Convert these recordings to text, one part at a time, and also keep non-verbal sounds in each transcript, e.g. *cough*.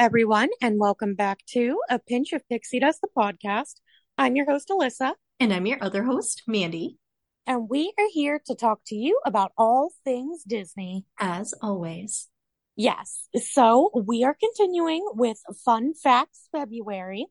everyone, and welcome back to A Pinch of Pixie Dust, the podcast. I'm your host, Alyssa, And I'm your other host, Mandy, and we are here to talk to you about all things Disney. as always. Yes, so we are continuing with Fun Facts February,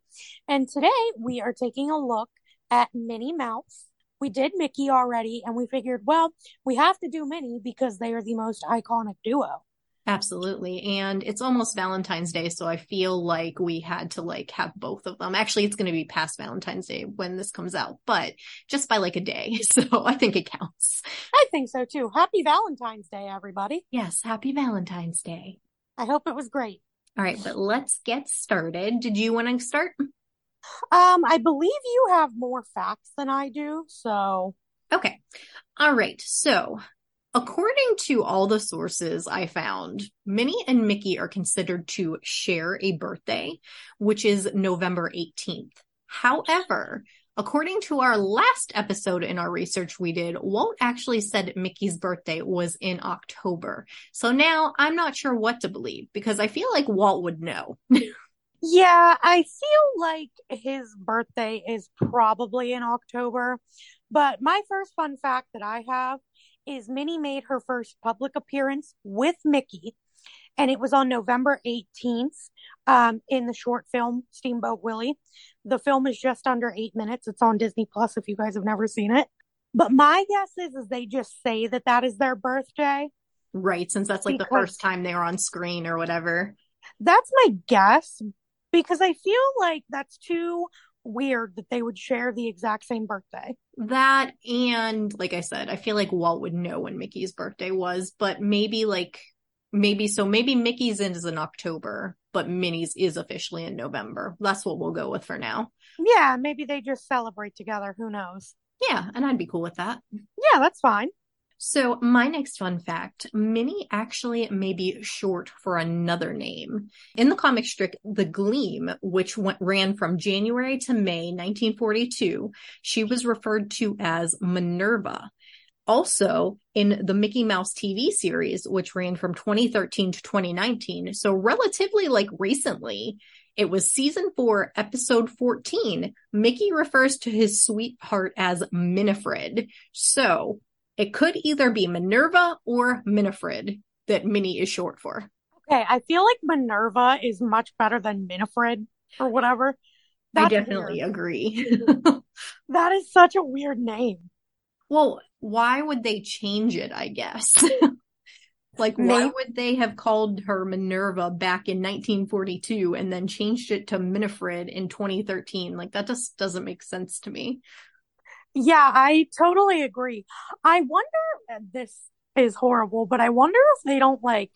and today we are taking a look at Minnie Mouse. We did Mickey already, and we figured, well, we have to do Minnie because they are the most iconic duo. Absolutely. And it's almost Valentine's Day, so I feel like we had to like have both of them. Actually, it's going to be past Valentine's Day when this comes out, but just by like a day. *laughs* So I think it counts. I think so too. Happy Valentine's Day, everybody. Yes. Happy Valentine's Day. I hope it was great. All right, but let's get started. Did you want to start? Um, I believe you have more facts than I do, so Okay. All right. So, according to all the sources I found, Minnie and Mickey are considered to share a birthday, which is November 18th. However, according to our last episode in our research we did, Walt actually said Mickey's birthday was in October. So now I'm not sure what to believe because I feel like Walt would know. *laughs* yeah, I feel like his birthday is probably in October. But my first fun fact that I have is Minnie made her first public appearance with Mickey, and it was on November 18th um, in the short film Steamboat Willie. The film is just under eight minutes. It's on Disney Plus if you guys have never seen it. But my guess is, is they just say that that is their birthday. right, since that's like the first time they were on screen or whatever. That's my guess because I feel like that's too weird that they would share the exact same birthday. That and like I said, I feel like Walt would know when Mickey's birthday was, but maybe like maybe so maybe Mickey's in is in October, but Minnie's is officially in November. That's what we'll go with for now. Yeah, maybe they just celebrate together. Who knows? Yeah, and I'd be cool with that. Yeah, that's fine. So my next fun fact, Minnie actually may be short for another name. In the comic strip The Gleam, which went, ran from January to May 1942, she was referred to as Minerva. Also, in the Mickey Mouse TV series, which ran from 2013 to 2019, so relatively like recently, it was season four, episode 14. Mickey refers to his sweetheart as Minifred. So it could either be Minerva or Minifred that Minnie is short for. Okay, I feel like Minerva is much better than Minifred or whatever. I definitely weird. agree. *laughs* That is such a weird name. well, why would they change it, I guess? *laughs* like, why would they have called her Minerva back in 1942 and then changed it to Minifred in 2013? Like, that just doesn't make sense to me. Yeah, I totally agree. I wonder, this is horrible, but I wonder if they don't like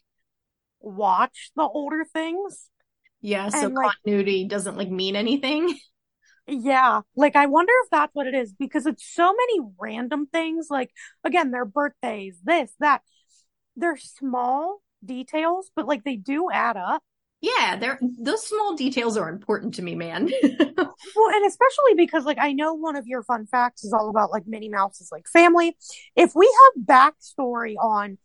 watch the older things. Yeah, so And, like- continuity doesn't like mean anything. *laughs* Yeah, like I wonder if that's what it is because it's so many random things. Like, again, their birthdays, this, that. They're small details, but like they do add up. Yeah, they're those small details are important to me, man. *laughs* Well, and especially because like I know one of your fun facts is all about like Minnie Mouse's like family. If we have backstory on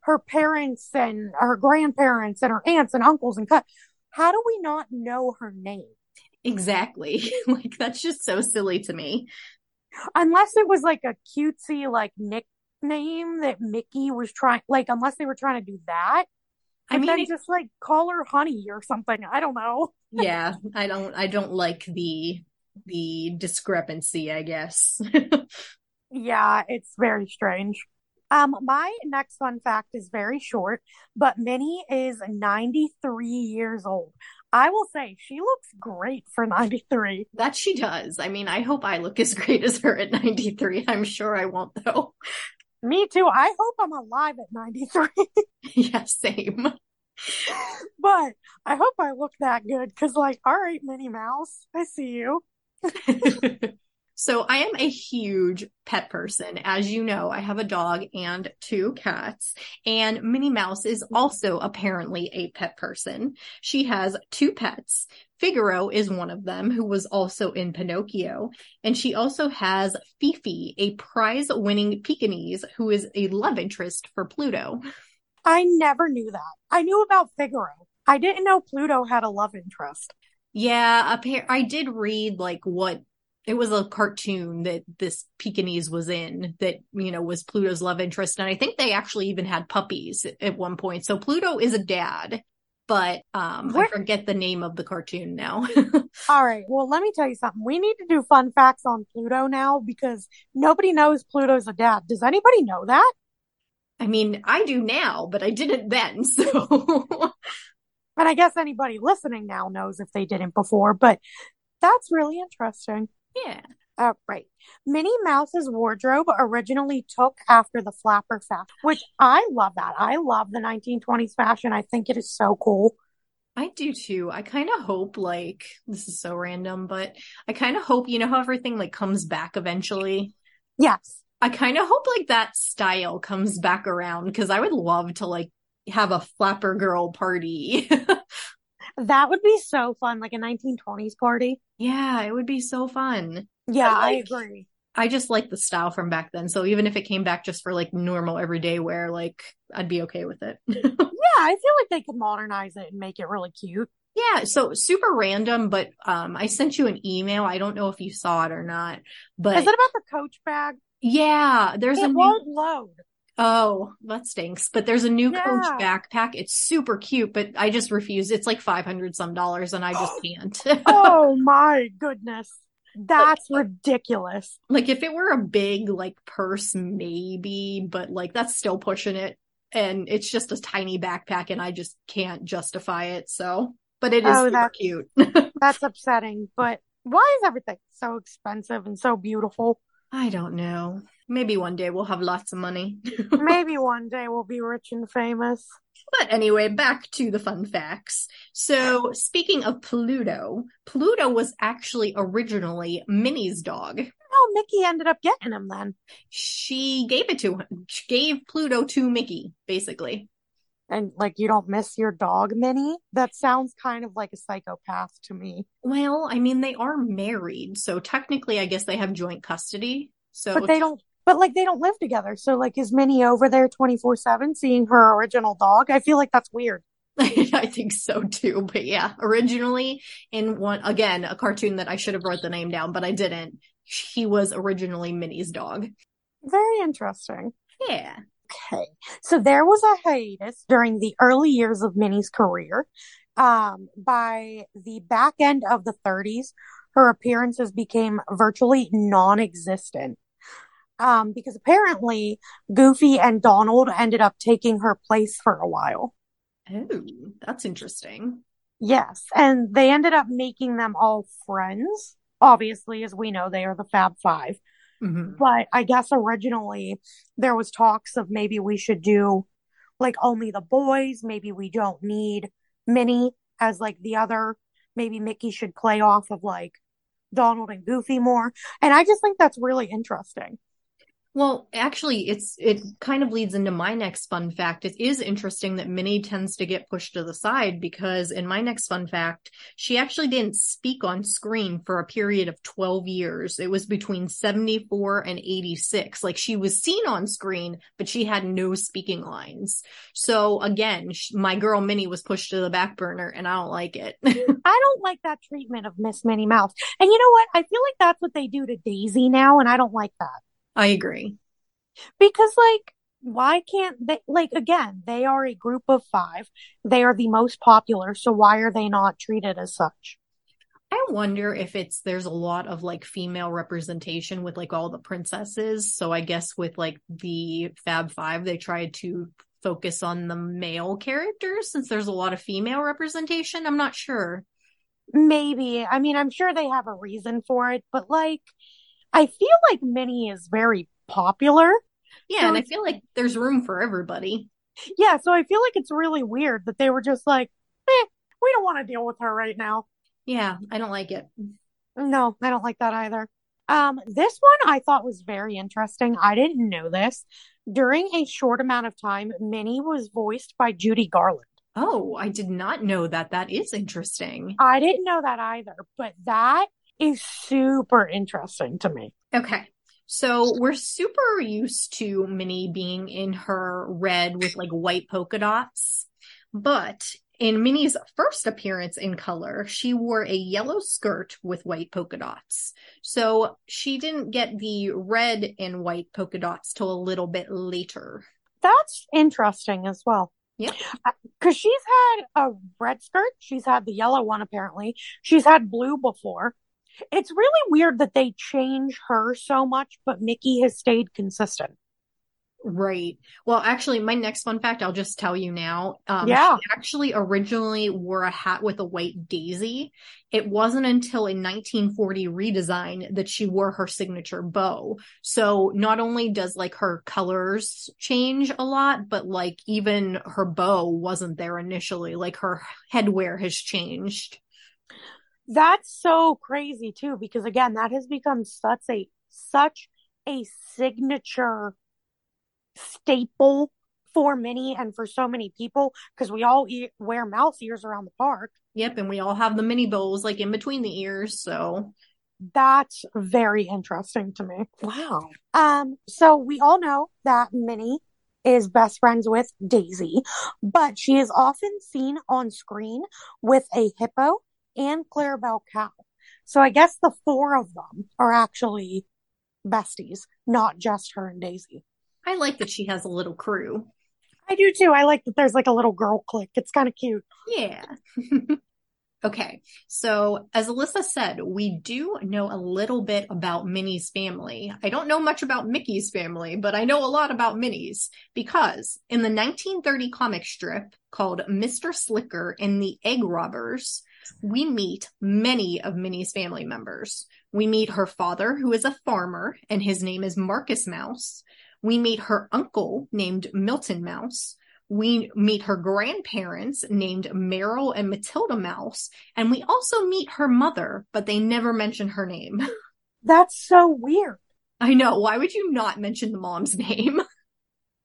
her parents and her grandparents and her aunts and uncles and cut, how do we not know her name? exactly. *laughs* like that's just so silly to me. Unless it was like a cutesy like nickname that Mickey was trying like unless they were trying to do that. I mean, then just like call her honey or something. I don't know. *laughs* yeah, I don't I don't like the the discrepancy, I guess. *laughs* Yeah, it's very strange. Um, my next fun fact is very short, but Minnie is 93 years old. I will say she looks great for 93. that she does. I mean, I hope I look as *laughs* great as her at 93. I'm sure I won't though. Me too. I hope I'm alive at 93, yeah, same. *laughs* but I hope I look that good because, like, all right, Minnie Mouse, I see you. *laughs* so I am a huge pet person. As you know, I have a dog and two cats and Minnie Mouse is also apparently a pet person. She has two pets. Figaro is one of them who was also in Pinocchio. And she also has Fifi, a prize winning Pekingese who is a love interest for Pluto. I never knew that. I knew about Figaro. I didn't know Pluto had a love interest. Yeah, I did read like what it was a cartoon that this Pekingese was in that, you know, was Pluto's love interest. And I think they actually even had puppies at one point. So Pluto is a dad, but um I forget the name of the cartoon now. *laughs* All right. Well, let me tell you something. We need to do fun facts on Pluto now because nobody knows Pluto's a dad. Does anybody know that? I mean, I do now, but I didn't then. *laughs* So And I guess anybody listening now knows if they didn't before, but that's really interesting. Yeah. Uh, right. Minnie Mouse's wardrobe originally took after the flapper fashion, which I love that. I love the 1920s fashion. I think it is so cool. I do too. I kind of hope like this is so random, but I kind of hope you know how everything like comes back eventually. Yes. I kind of hope like that style comes back around because I would love to like have a flapper girl party. *laughs* that would be so fun, like a 1920s party. Yeah, it would be so fun. Yeah, like, I agree. I just like the style from back then. So even if it came back just for like normal everyday wear, like I'd be okay with it. *laughs* yeah, I feel like they could modernize it and make it really cute. Yeah, so super random, but um I sent you an email. I don't know if you saw it or not. But Is it about the coach bag? Yeah, there's it a won't new... load. Oh, that stinks. But there's a new yeah. Coach backpack. It's super cute, but I just refuse. It's like 500 some dollars and I just *gasps* can't. oh my goodness. That's like, ridiculous. Like if it were a big like purse, maybe, but like that's still pushing it. And it's just a tiny backpack and I just can't justify it. So, but it is oh, super cute. *laughs* that's upsetting. But why is everything so expensive and so beautiful? I don't know. Maybe one day we'll have lots of money. Maybe *laughs* one day we'll be rich and famous. But anyway, back to the fun facts. So, speaking of Pluto, Pluto was actually originally Minnie's dog. Oh, Mickey ended up getting him then. She gave it to him. She gave Pluto to Mickey, basically. And like, you don't miss your dog, Minnie? That sounds kind of like a psychopath to me. Well, I mean, they are married. So technically, I guess they have joint custody. So, but they don't but like they don't live together. So like is Minnie over there 24 seven seeing her original dog? I feel like that's weird. *laughs* I think so too. But yeah, originally in one, again, a cartoon that I should have wrote the name down, but I didn't. He was originally Minnie's dog. Very interesting. Yeah. Okay. So there was a hiatus during the early years of Minnie's career. Um, by the back end of the 30s, her appearances became virtually non existent um, because apparently Goofy and Donald ended up taking her place for a while. Oh, that's interesting. Yes, and they ended up making them all friends. Obviously, as we know, they are the Fab 5 mm-hmm. But I guess originally there was talks of maybe we should do like only the boys. Maybe we don't need Minnie as like the other. Maybe Mickey should play off of like Donald and Goofy more. And I just think that's really interesting. Well, actually, it's it kind of leads into my next fun fact. It is interesting that Minnie tends to get pushed to the side because in my next fun fact, she actually didn't speak on screen for a period of 12 years. It was between 74 and 86. Like she was seen on screen, but she had no speaking lines. So again, my girl Minnie was pushed to the back burner and I don't like it. *laughs* I don't like that treatment of Miss Minnie Mouse. And you know what? I feel like that's what they do to Daisy now and I don't like that. I agree. Because like why can't they like again, they are a group of 5. They are the most popular, so why are they not treated as such? I wonder if it's there's a lot of like female representation with like all the princesses. So I guess with like the Fab 5 they tried to focus on the male characters since there's a lot of female representation. I'm not sure. Maybe. I mean, I'm sure they have a reason for it, but like I feel like Minnie is very popular. Yeah, so and I feel like there's room for everybody. Yeah, so I feel like it's really weird that they were just like, eh, we don't want to deal with her right now. Yeah, I don't like it. No, I don't like that either. Um, this one I thought was very interesting. I didn't know this. During a short amount of time, Minnie was voiced by Judy Garland. Oh, I did not know that. That is interesting. I didn't know that either, but that is super interesting to me. Okay. So we're super used to Minnie being in her red with like white polka dots. But In Minnie's first appearance in color, she wore a yellow skirt with white polka dots. So she didn't get the red and white polka dots till a little bit later. That's interesting as well. Yeah. Uh, because she's had a red skirt. She's had the yellow one, apparently. She's had blue before. It's really weird that they change her so much, but Mickey has stayed consistent. Right. Well, actually, my next fun fact, I'll just tell you now. Um, Yeah. She actually originally wore a hat with a white daisy. It wasn't until a 1940 redesign that she wore her signature bow. So not only does like her colors change a lot, but like even her bow wasn't there initially. Like her headwear has changed. That's so crazy too, because again, that has become such a such a signature staple for Minnie and for so many people because we all e- wear mouse ears around the park. Yep. And we all have the mini bows like in between the ears. So That's very interesting to me. Wow. Um, so we all know that Minnie is best friends with Daisy, but she is often seen on screen with a hippo and Clarabelle cow. So I guess the four of them are actually besties, not just her and Daisy. I like that she has a little crew. I do too. I like that there's like a little girl clique. It's kind of cute. Yeah. *laughs* okay. So, as Alyssa said, we do know a little bit about Minnie's family. I don't know much about Mickey's family, but I know a lot about Minnie's because in the 1930 comic strip called Mr. Slicker and the Egg Robbers, we meet many of Minnie's family members. We meet her father, who is a farmer, and his name is Marcus Mouse. We meet her uncle named Milton Mouse. We meet her grandparents named Merrill and Matilda Mouse. And we also meet her mother, but they never mention her name. *laughs* That's so weird. I know. Why would you not mention the mom's name? *laughs*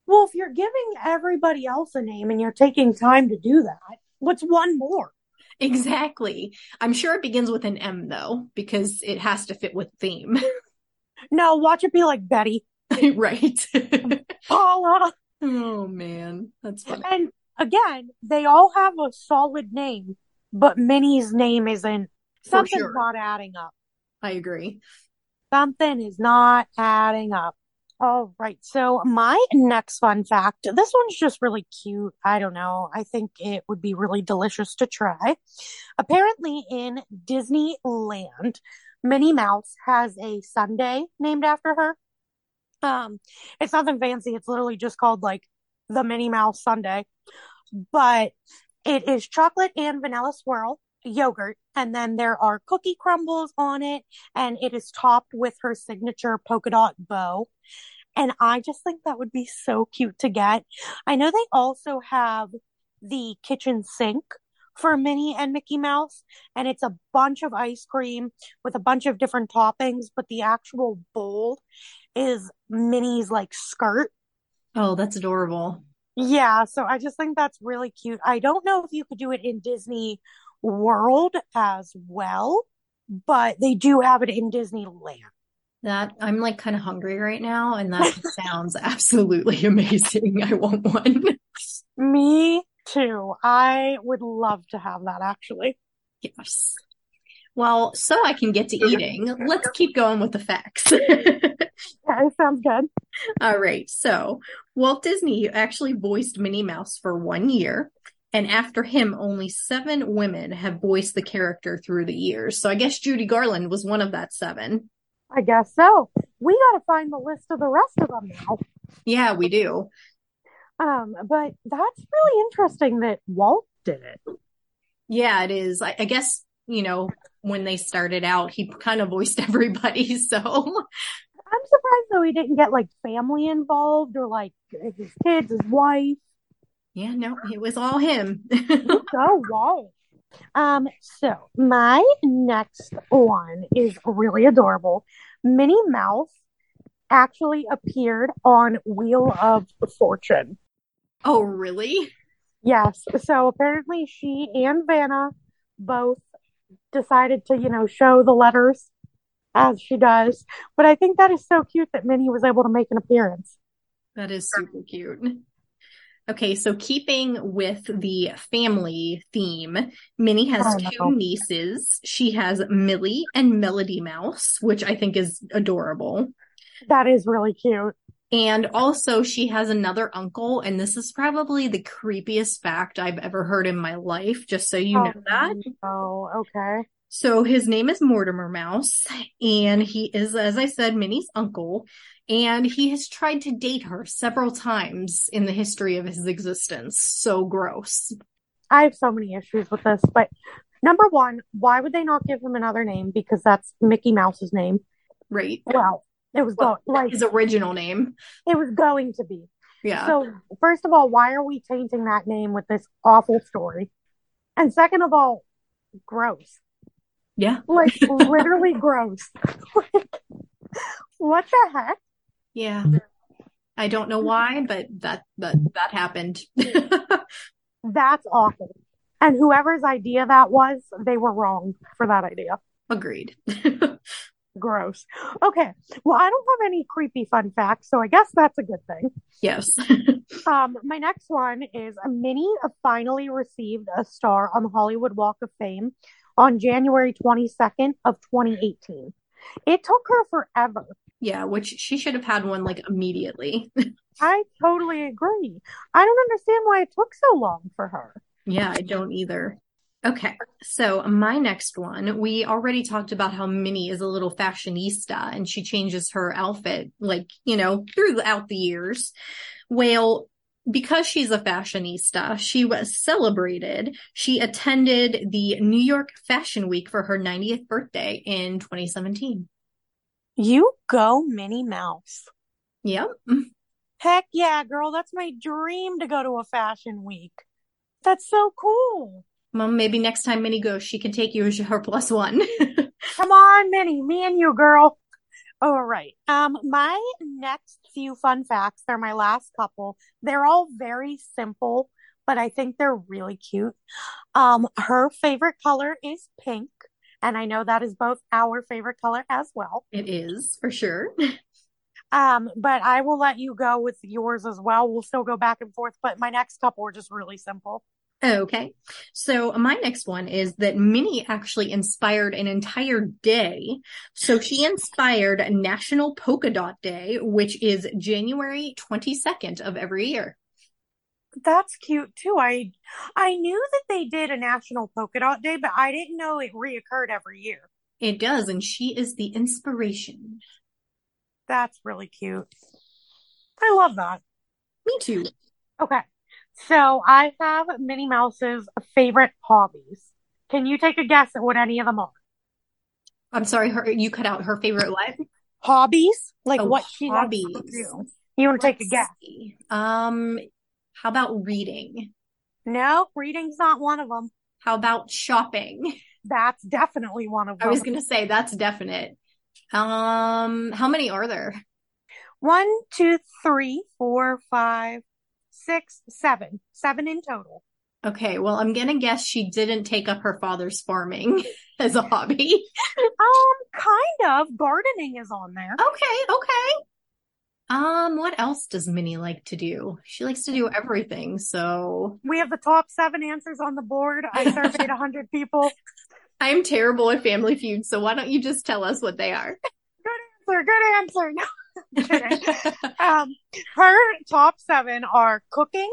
Well, if you're giving everybody else a name and you're taking time to do that, what's one more? Exactly. I'm sure it begins with an M though, because it has to fit with theme. *laughs* No, watch it be like Betty, *laughs* right. *laughs* Paula. oh man. That's funny. And again, they all have a solid name, but Minnie's name isn't, something's sure. not adding up. I agree. Something is not adding up. All right. So my next fun fact, this one's just really cute. I don't know. I think it would be really delicious to try. Apparently in Disneyland, Minnie Mouse has a sundae named after her. Um, it's nothing fancy. It's literally just called like the Minnie Mouse sundae, but it is chocolate and vanilla swirl yogurt. And then there are cookie crumbles on it and it is topped with her signature polka dot bow. And I just think that would be so cute to get. I know they also have the kitchen sink for Minnie and Mickey Mouse, and it's a bunch of ice cream with a bunch of different toppings, but the actual bowl is Minnie's like skirt. Oh, that's adorable. Yeah, so I just think that's really cute. I don't know if you could do it in Disney World as well, but they do have it in Disneyland. That I'm like kind of hungry right now, and that *laughs* sounds absolutely amazing. I want one. Me too. I would love to have that actually. Yes. Well, so I can get to eating, let's keep going with the facts. *laughs* Yeah, it sounds good. All right. So Walt Disney actually voiced Minnie Mouse for one year. And after him, only seven women have voiced the character through the years. So I guess Judy Garland was one of that seven. I guess so. We gotta find the list of the rest of them now. Yeah, we do. Um, but that's really interesting that Walt did it. Yeah, it is. I, I guess, you know, when they started out, he kind of voiced *laughs* everybody. So I'm surprised though he didn't get like family involved or like his kids, his wife. Yeah, no, it was all him. so *laughs* Walt. Um, so my next one is really adorable. Minnie Mouse actually appeared on Wheel of Fortune. oh, really? Yes. So apparently she and Vanna both decided to, you know, show the letters as she does. But I think that is so cute that Minnie was able to make an appearance. That is super cute. Okay, so keeping with the family theme, Minnie has Oh, two no. nieces. She has Millie and Melody Mouse, which I think is adorable. That is really cute. And also, she has another uncle, and this is probably the creepiest fact I've ever heard in my life, just so you oh, know that. Oh, okay. So, his name is Mortimer Mouse, and he is, as I said, Minnie's uncle, and he has tried to date her several times in the history of his existence. So gross. I have so many issues with this, but number one, why would they not give him another name? Because that's Mickey Mouse's name. Right. Well, it was Well, going like His original name. it was going to be. Yeah. So, first of all, why are we tainting that name with this awful story? And second of all, gross. yeah. Like *laughs* literally gross. *laughs* what the heck? Yeah. I don't know why, but that that that happened. *laughs* That's awful. And whoever's idea that was, they were wrong for that idea. Agreed. *laughs* Gross. Okay. Well, I don't have any creepy fun facts, so I guess that's a good thing. yes. *laughs* Um, my next one is Minnie finally received a star on the Hollywood Walk of Fame on January 22nd of 2018. It took her forever. Yeah, which she should have had one like immediately. *laughs* I totally agree. I don't understand why it took so long for her. Yeah, I don't either. Okay, so my next one, we already talked about how Minnie is a little fashionista and she changes her outfit like, you know, throughout the years. Well, because she's a fashionista, she was celebrated. She attended the New York Fashion Week for her 90th birthday in 2017. You go, Minnie Mouse. Yep. Heck yeah, girl. That's my dream to go to a fashion week. That's so cool. Well, maybe next time Minnie goes, she can take you as her plus one. *laughs* Come on, Minnie, me and you, girl. All right. Um, my next few fun facts, they're my last couple. They're all very simple, but I think they're really cute. Um, her favorite color is pink, and I know that is both our favorite color as well. it is for sure. Um, but I will let you go with yours as well. We'll still go back and forth, but my next couple are just really simple. Okay. So my next one is that Minnie actually inspired an entire day. So she inspired National Polka Dot Day, which is January 22nd of every year. That's cute too. I I knew that they did a National Polka Dot Day, but I didn't know it reoccurred every year. It does, and she is the inspiration. That's really cute. I love that. Me too. Okay. So I have Minnie Mouse's favorite hobbies. Can you take a guess at what any of them are? I'm sorry, her you cut out her favorite what? Hobbies? Like Oh, what she hobbies. You want to take a guess? Um, how about reading? No, reading's not one of them. How about shopping? That's definitely one of them. I was gonna say that's definite. Um, how many are there? One, two, three, four, five, six, seven. Seven in total. Okay, well, I'm gonna guess she didn't take up her father's farming *laughs* as a hobby. *laughs* Um, kind of. Gardening is on there. Okay, okay. Um, what else does Minnie like to do? She likes to do everything, so We have the top seven answers on the board. I surveyed a hundred people. *laughs* I'm terrible at Family Feud, so why don't you just tell us what they are? Good answer. Good answer. No, um, her top seven are cooking,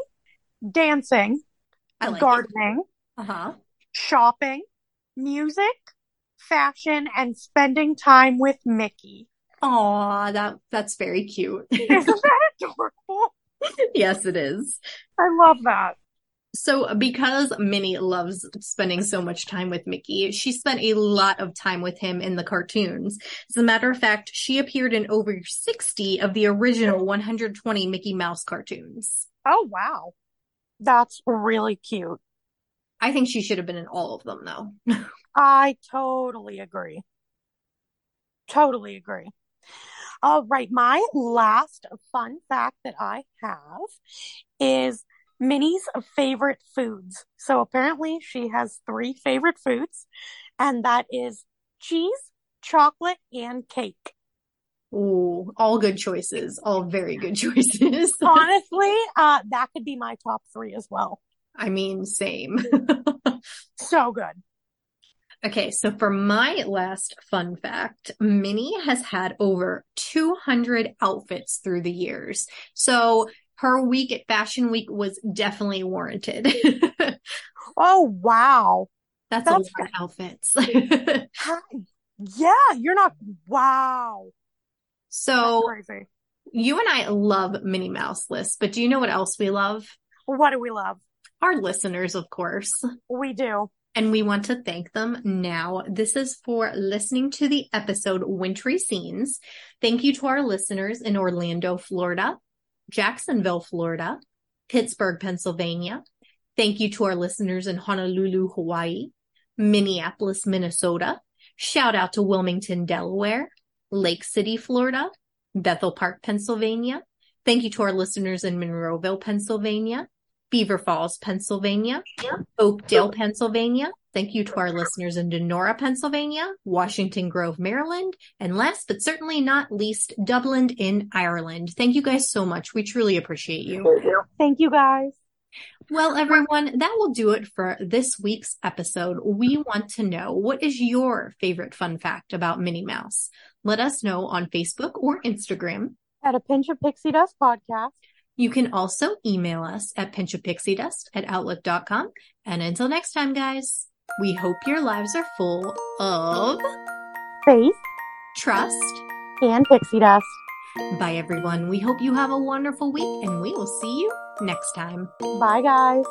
dancing, like gardening, Uh-huh. shopping, music, fashion, and spending time with Mickey. Aw, that that's very cute. *laughs* Isn't that adorable? yes, it is. I love that. So, because Minnie loves spending so much time with Mickey, she spent a lot of time with him in the cartoons. As a matter of fact, she appeared in over 60 of the original 120 Mickey Mouse cartoons. Oh, wow. That's really cute. I think she should have been in all of them, though. *laughs* I totally agree. Totally agree. All right, my last fun fact that I have is Minnie's favorite foods. So apparently she has three favorite foods, and that is cheese, chocolate, and cake. Ooh, all good choices. All very good *laughs* choices. Honestly, uh, that could be my top three as well. I mean, same. *laughs* So good. Okay, so for my last fun fact, Minnie has had over 200 outfits through the years. So her week at Fashion Week was definitely warranted. *laughs* Oh, wow. That's, That's a lot of outfits. *laughs* Yeah, you're not. Wow. So crazy. you and I love Minnie Mouse lists, but do you know what else we love? What do we love? Our listeners, of course. We do. And we want to thank them now. This is for listening to the episode Wintry Scenes. Thank you to our listeners in Orlando, Florida, Jacksonville, Florida, Pittsburgh, Pennsylvania. Thank you to our listeners in Honolulu, Hawaii, Minneapolis, Minnesota. Shout out to Wilmington, Delaware, Lake City, Florida, Bethel Park, Pennsylvania. Thank you to our listeners in Monroeville, Pennsylvania, Beaver Falls, Pennsylvania, Oakdale, Pennsylvania. Thank you to our listeners in Donora, Pennsylvania, Washington Grove, Maryland, and last but certainly not least, Dublin in Ireland. Thank you guys so much. We truly appreciate you. Thank you guys. Well, everyone, that will do it for this week's episode. We want to know what is your favorite fun fact about Minnie Mouse? Let us know on Facebook or Instagram. At a pinch of pixie dust podcast. You can also email us at pinchofpixiedust at outlook.com. And until next time, guys, we hope your lives are full of Faith trust. and pixie dust. Bye, everyone. We hope you have a wonderful week and we will see you next time. Bye, guys.